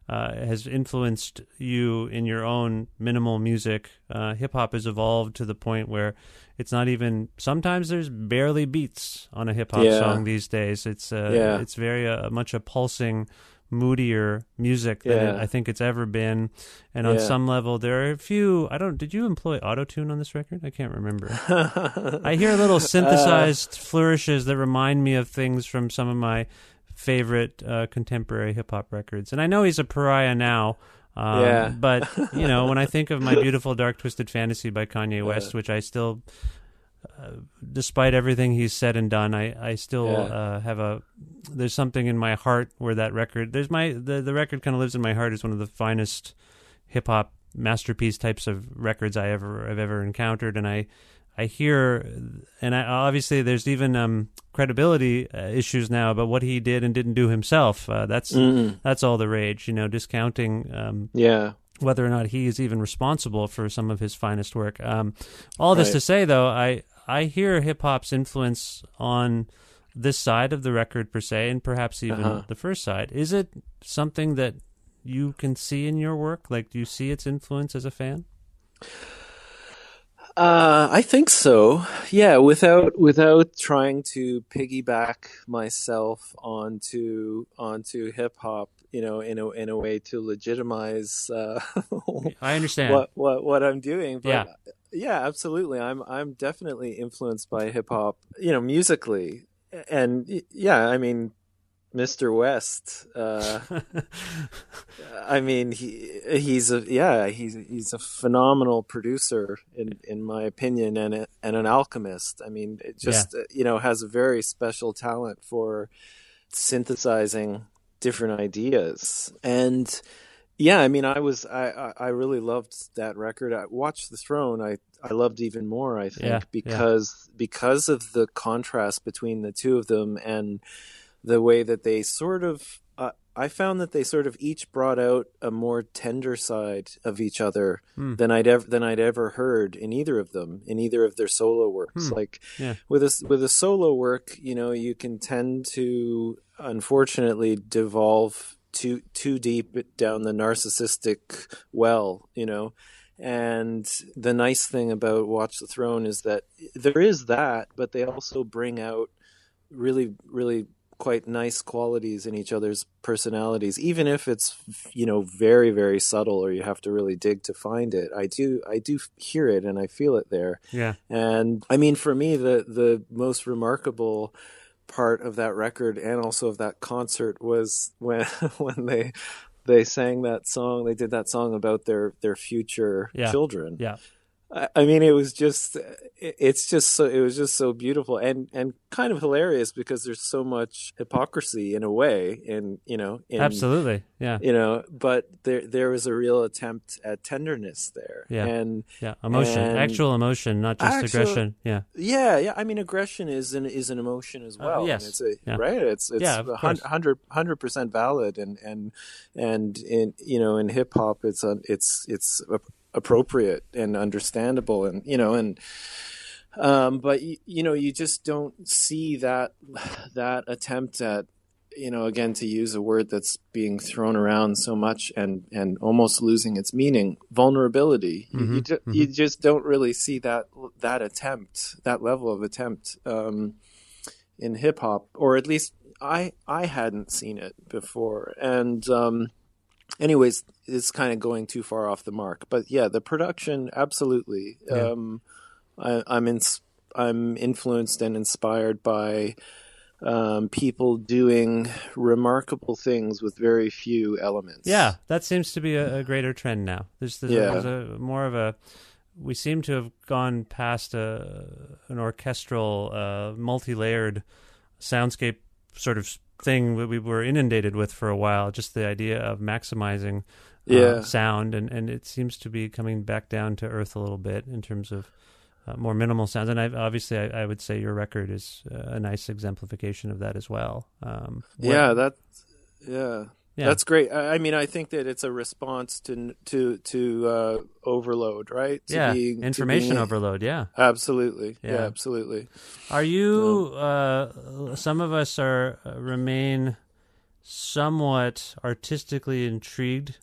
uh, has influenced you in your own minimal music. Uh, hip hop has evolved to the point where it's not even. Sometimes there's barely beats on a hip hop Yeah. song these days. It's uh, Yeah. it's very uh, much a pulsing, moodier music than Yeah. it, I think it's ever been. And on Yeah. some level, there are a few. I don't. Did you employ auto tune on this record? I can't remember. (laughs) I hear Uh, little synthesized flourishes that remind me of things from some of my favorite uh, contemporary hip hop records. And I know he's a pariah now. Um, Yeah. But, you know, when I (laughs) think of my beautiful Dark Twisted Fantasy by Kanye West, which I still, uh, despite everything he's said and done, I, I still Yeah. uh, have a, there's something in my heart where that record, there's my, the, the record kind of lives in my heart is one of the finest hip hop masterpiece types of records I ever I've ever encountered, and I I hear, and I obviously there's even um, credibility uh, issues now about what he did and didn't do himself. Uh, that's Mm. that's all the rage, you know, discounting um, yeah. whether or not he is even responsible for some of his finest work. Um, all this Right. to say, though, I I hear hip hop's influence on this side of the record per se, and perhaps even Uh-huh. the first side. Is it something that you can see in your work? Like, do you see its influence as a fan? Uh, I think so. Yeah, without without trying to piggyback myself onto onto hip hop, you know, in a in a way to legitimize uh, (laughs) I understand. what what what I'm doing. But Yeah. yeah, absolutely. I'm I'm definitely influenced by hip hop, you know, musically, and yeah, I mean, Mr. West. Uh, (laughs) I mean, he he's a yeah he's he's a phenomenal producer in in my opinion, and a, and an alchemist. I mean, it just uh, you know has a very special talent for synthesizing different ideas and. Yeah, I mean, I was I, I really loved that record. I watched the Throne. I I loved even more. I think Yeah, yeah. because because of the contrast between the two of them and the way that they sort of uh, I found that they sort of each brought out a more tender side of each other Hmm. than I'd ever than I'd ever heard in either of them in either of their solo works. Hmm. Like Yeah. with a with a solo work, you know, you can tend to unfortunately devolve too too deep down the narcissistic well, you know. And the nice thing about Watch the Throne is that there is that, but they also bring out really, really quite nice qualities in each other's personalities, even if it's you know very, very subtle or you have to really dig to find it. I do, I do hear it and I feel it there. yeah. And I mean, for me, the the most remarkable part of that record and also of that concert was when (laughs) when they they sang that song. They did that song about their their future Yeah. children. Yeah. I, mean, it was just, it's just so it was just so beautiful and and kind of hilarious because there's so much hypocrisy in a way, in you know, in, Absolutely. Yeah. you know, but there there was a real attempt at tenderness there, Yeah. and Yeah. Emotion. And- Actual emotion, not just Actual- aggression. Yeah. yeah, yeah. I mean, aggression is an is an emotion as Uh, well. and yes. it's a, Yeah. right. It's it's Yeah, of a hun- course. 100 percent valid, and and and in you know in hip hop, it's a, it's it's a- appropriate and understandable, and you know and. Um, but you, you know, you just don't see that that attempt at, you know, again to use a word that's being thrown around so much and and almost losing its meaning, vulnerability. You, you, Mhm, you just don't really see that that attempt, that level of attempt um, in hip hop, or at least I I hadn't seen it before. And um, anyways, it's kind of going too far off the mark. But yeah, the production absolutely. Yeah. Um, I, I'm in, I'm influenced and inspired by um, people doing remarkable things with very few elements. Yeah, that seems to be a, a greater trend now. There's, there's, Yeah. there's a more of a. We seem to have gone past a an orchestral, uh, multi-layered soundscape sort of thing that we were inundated with for a while. Just the idea of maximizing uh, Yeah. sound, and and it seems to be coming back down to earth a little bit in terms of. Uh, more minimal sounds, and I, obviously, I, I would say your record is uh, a nice exemplification of that as well. Um, Yeah, that. Yeah. Yeah, That's great. I mean, I think that it's a response to to to uh, overload, right? To yeah, being- information being- overload. Yeah, Absolutely. Yeah, Yeah. absolutely. Are you? Uh, some of us are uh, remain somewhat artistically intrigued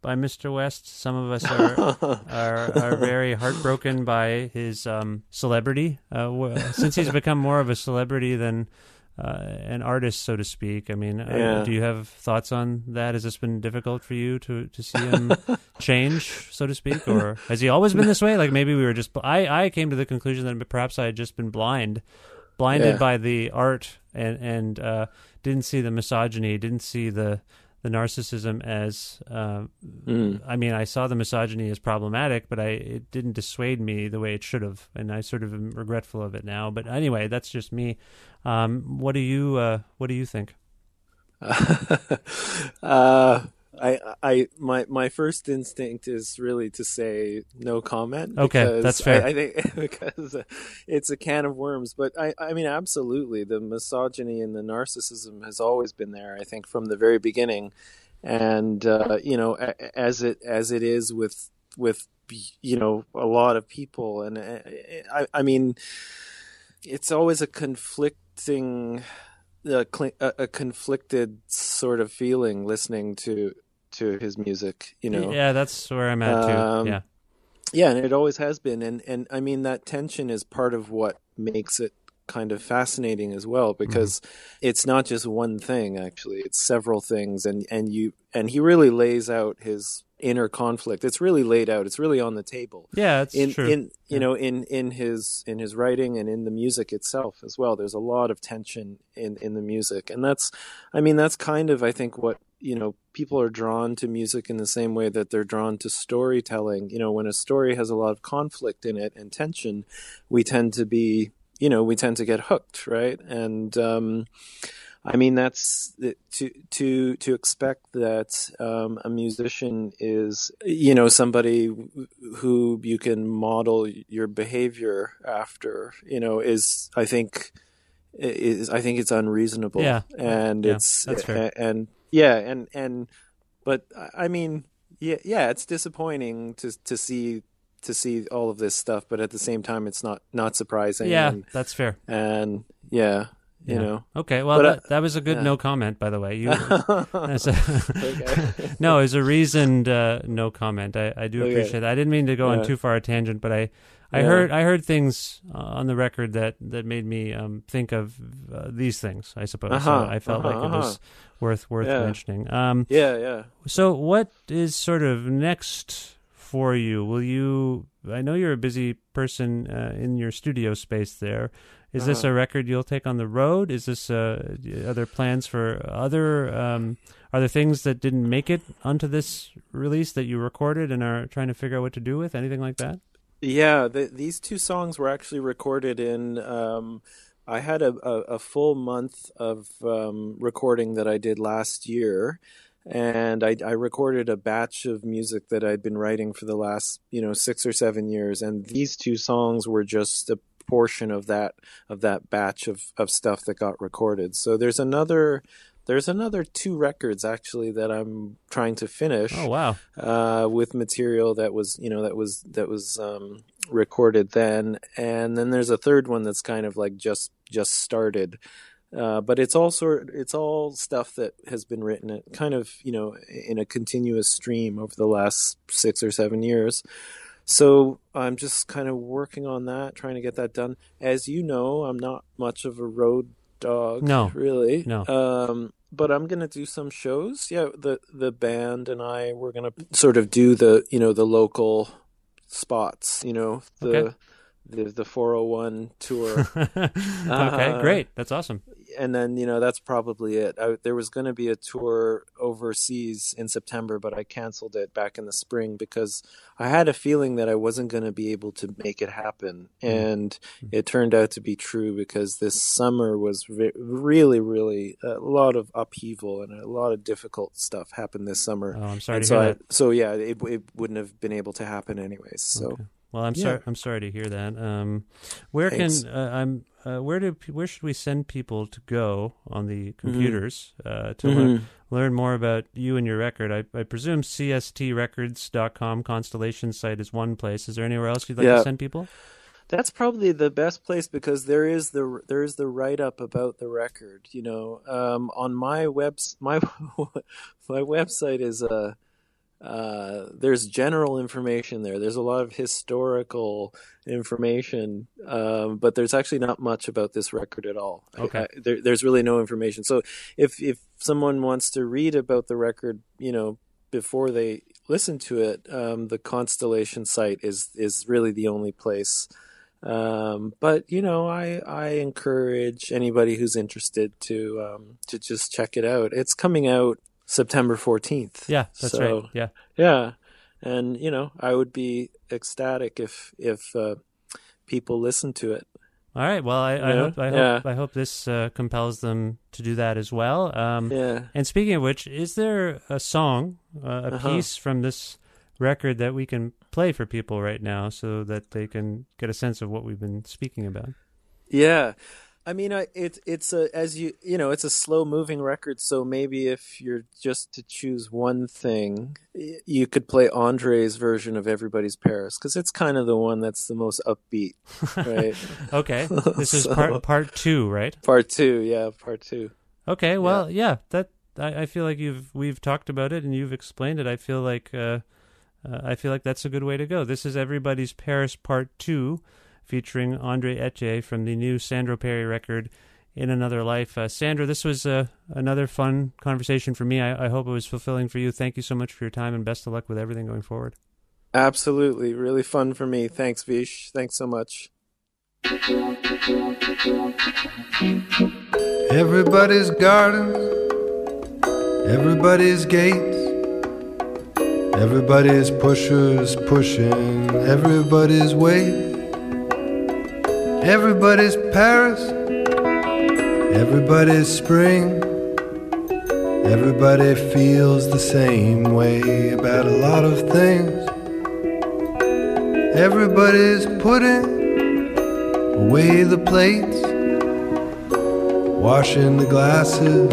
by Mr. West. Some of us are (laughs) are, are very heartbroken by his um, celebrity. Uh, since he's become more of a celebrity than uh, an artist, so to speak. I mean, uh, do you have thoughts on that? Has this been difficult for you to to see him (laughs) change, so to speak, or has he always been this way? Like maybe we were just. I I came to the conclusion that perhaps I had just been blind, blinded Yeah. by the art and and uh, didn't see the misogyny, didn't see the the narcissism as. Uh, Mm. I mean, I saw the misogyny as problematic, but I it didn't dissuade me the way it should have, and I sort of am regretful of it now. But anyway, that's just me. Um, what do you uh, What do you think? (laughs) uh, I, I, my, my first instinct is really to say no comment. Okay, that's fair. I, I think (laughs) because it's a can of worms. But I, I mean, absolutely, the misogyny and the narcissism has always been there. I think from the very beginning, and uh, you know, as it as it is with with you know a lot of people, and uh, I, I mean, it's always a conflicting a, a conflicted sort of feeling listening to to his music. You know, Yeah, that's where I'm at too. Um, yeah. yeah, and it always has been, and and I mean that tension is part of what makes it kind of fascinating as well because it's not just one thing actually it's several things and and you and he really lays out his inner conflict it's really laid out it's really on the table Yeah, it's in true. in you Yeah. know in in his in his writing and in the music itself as well there's a lot of tension in in the music and that's i mean that's kind of i think what you know people are drawn to music in the same way that they're drawn to storytelling you know when a story has a lot of conflict in it and tension we tend to be you know we tend to get hooked right and um I mean, that's to to to expect that um, a musician is, you know, somebody who you can model your behavior after. You know, is I think is I think it's unreasonable. Yeah. and Yeah, it's and yeah, and and but I mean, yeah, yeah, it's disappointing to to see to see all of this stuff, but at the same time, it's not not surprising. yeah, and, that's fair. and yeah, you Yeah. know. Okay, well, But, uh, that, that was a good yeah. no comment, by the way. You, (laughs) a- (laughs) no, it's a reasoned uh, no comment. I, I do Okay. appreciate that. I didn't mean to go on too far a tangent, but I, I Yeah. heard I heard things uh, on the record that, that made me um, think of uh, these things. I suppose Uh-huh, I felt uh-huh, like it was uh-huh. worth worth Yeah. mentioning. Um, Yeah, yeah. so, what is sort of next for you? Will you? I know you're a busy person uh, in your studio space. There is this Uh-huh. a record you'll take on the road? Is this uh, are there plans for other? Um, are there things that didn't make it onto this release that you recorded and are trying to figure out what to do with? Anything like that? Yeah, the, these two songs were actually recorded in. Um, I had a, a, a full month of um, recording that I did last year, and I, I recorded a batch of music that I'd been writing for the last, you know, six or seven years, and these two songs were just a portion of that of that batch of, of stuff that got recorded. So there's another. There's another two records actually that I'm trying to finish Oh wow! uh, with material that was you know that was that was um, recorded then, and then there's a third one that's kind of like just just started. Uh, but it's all sort it's all stuff that has been written kind of you know in a continuous stream over the last six or seven years. So I'm just kind of working on that, trying to get that done. As you know, I'm not much of a road dog, No. really. No. Um, but I'm gonna do some shows. Yeah, the the band and I we're gonna sort of do the you know the local spots. You know the Okay. The the 401 tour. (laughs) okay, Uh, great. That's awesome. and then you know that's probably it. I, there was going to be a tour overseas in September, but I canceled it back in the spring because I had a feeling that I wasn't going to be able to make it happen, and it turned out to be true because this summer was re- really, really a lot of upheaval and a lot of difficult stuff happened this summer. Oh, I'm sorry and to so hear I, that. so yeah, it it wouldn't have been able to happen anyways. So. Okay. Well, I'm Yeah. sorry. I'm sorry to hear that. Um, where Thanks. can uh, I'm? Uh, where do where should we send people to go on the Mm-hmm. computers uh, to learn, learn more about you and your record? I, I presume CSTRecords.com Constellation site is one place. Is there anywhere else you'd like Yeah. to send people? That's probably the best place because there is the there is the write up about the record. You know, um, on my webs my (laughs) my website is uh, uh, there's general information there. There's a lot of historical information, um, but there's actually not much about this record at all. I- Okay. I, there, there's really no information. So if if someone wants to read about the record, you know, before they listen to it, um, the Constellation site is is really the only place. Um, but you know, I I encourage anybody who's interested to um, to just check it out. It's coming out September fourteenth. Yeah, that's so, right. Yeah. Yeah, and you know, I would be ecstatic if if uh, people listen to it. All right. Well, I, I hope I hope yeah. I hope this uh, compels them to do that as well. Um, Yeah. And speaking of which, is there a song, uh, a Uh-huh. piece from this record that we can play for people right now so that they can get a sense of what we've been speaking about? Yeah. I mean, it's it's a as you you know, it's a slow moving record. So maybe if you're just to choose one thing, you could play Andre's version of Everybody's Paris because it's kind of the one that's the most upbeat, right? (laughs) Okay, this is (laughs) So- part part two, right? part two, yeah, part two. Okay, well, yeah, that I, I feel like you've we've talked about it and you've explained it. I feel like uh, uh, I feel like that's a good way to go. This is everybody's Paris Part Two, featuring Andre Ethier from the new Sandro Perri record. In another life, uh, Sandro. This was uh, another fun conversation for me. I, I hope it was fulfilling for you. Thank you so much for your time, and best of luck with everything going forward. Absolutely, really fun for me. Thanks, Vish. Thanks so much. Everybody's gardens, everybody's gates, everybody's pushers pushing everybody's weight, everybody's Paris, everybody's spring, everybody feels the same way about a lot of things. Everybody's putting away the plates washing the glasses,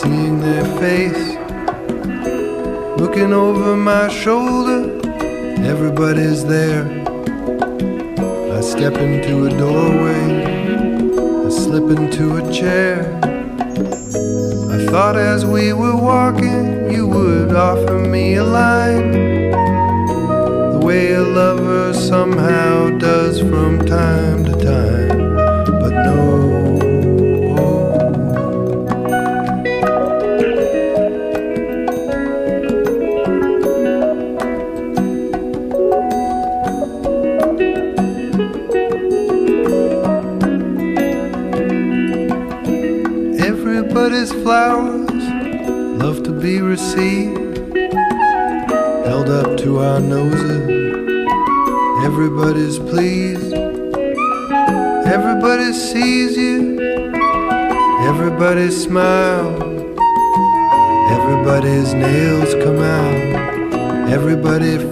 seeing their face, looking over my shoulder, everybody's there. Step into a doorway, I slip into a chair. I thought as we were walking, you would offer me a line. The way a lover somehow does from time to time, but no.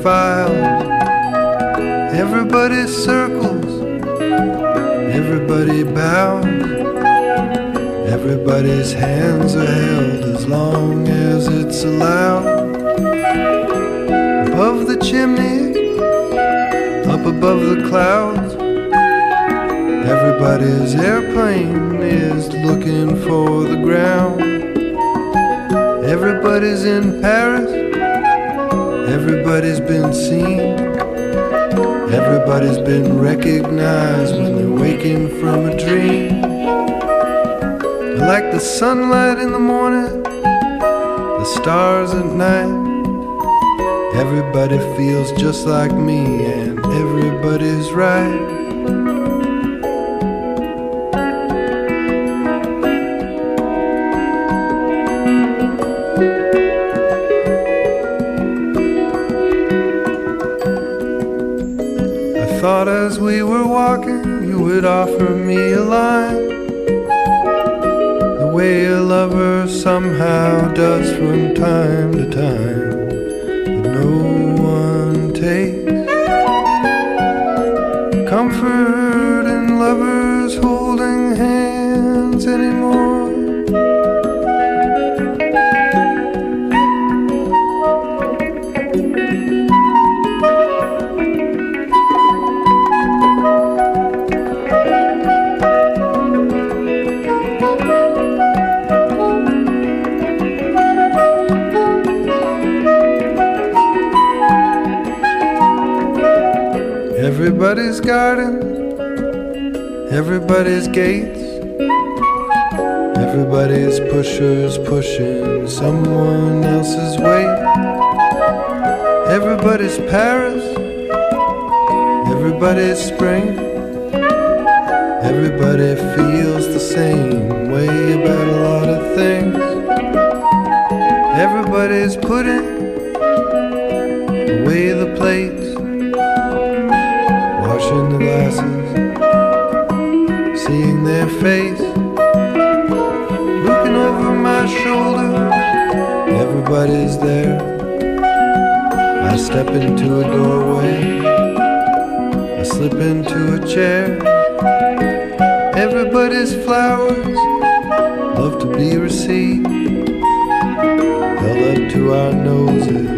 Files, everybody circles, everybody bows. Everybody's hands are held as long as it's allowed. Above the chimney, up above the clouds. Everybody's airplane is looking for the ground. Everybody's in Paris. Everybody's been seen. Everybody's been recognized when they're waking from a dream. Like the sunlight in the morning, the stars at night. Everybody feels just like me, and everybody's right. Walking, offer me a line. The way a lover somehow does from time to time, everybody's pushers pushing someone else's weight. Everybody's Paris, everybody's spring. Into a doorway, I slip into a chair. Everybody's flowers, love to be received, held up to our noses,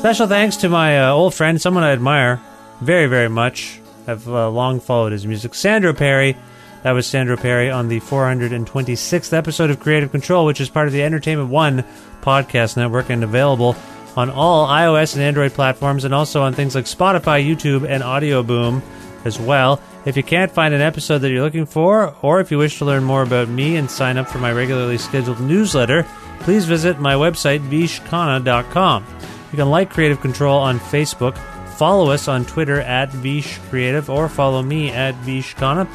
Special thanks to my uh, old friend, someone I admire very, very much. I've uh, long followed his music, Sandro Perri. That was Sandro Perri on the 426th episode of Creative Control, which is part of the Entertainment One podcast network and available on all iOS and Android platforms and also on things like Spotify, YouTube, and Audio Boom as well. If you can't find an episode that you're looking for, or if you wish to learn more about me and sign up for my regularly scheduled newsletter, please visit my website, vishkhanna.com. You can like Creative Control on Facebook, follow us on Twitter at Vish Creative, or follow me at Vishkhanna.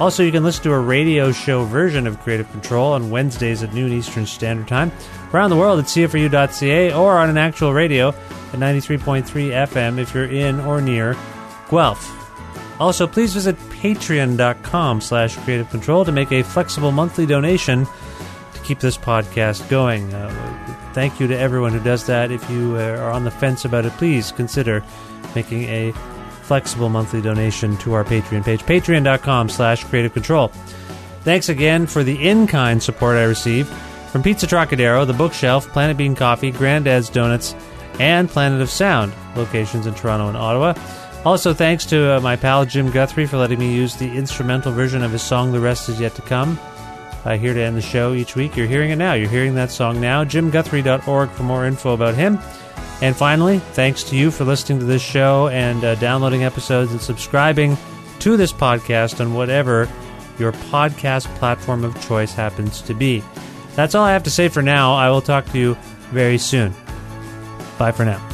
Also, you can listen to a radio show version of Creative Control on Wednesdays at noon Eastern Standard Time. Around the world at CFRU.ca or on an actual radio at 93.3 FM if you're in or near Guelph. Also, please visit patreon.com slash creative control to make a flexible monthly donation to keep this podcast going. Uh, thank you to everyone who does that. If you are on the fence about it, please consider making a flexible monthly donation to our Patreon page, patreon.com slash creative control. Thanks again for the in-kind support I received from Pizza Trocadero, The Bookshelf, Planet Bean Coffee, Granddad's Donuts, and Planet of Sound, locations in Toronto and Ottawa. Also, thanks to uh, my pal Jim Guthrie for letting me use the instrumental version of his song The Rest Is Yet to Come. Uh, here to end the show each week. You're hearing it now. You're hearing that song now. JimGuthrie.org for more info about him. And finally, thanks to you for listening to this show and uh, downloading episodes and subscribing to this podcast on whatever your podcast platform of choice happens to be. That's all I have to say for now. I will talk to you very soon. Bye for now.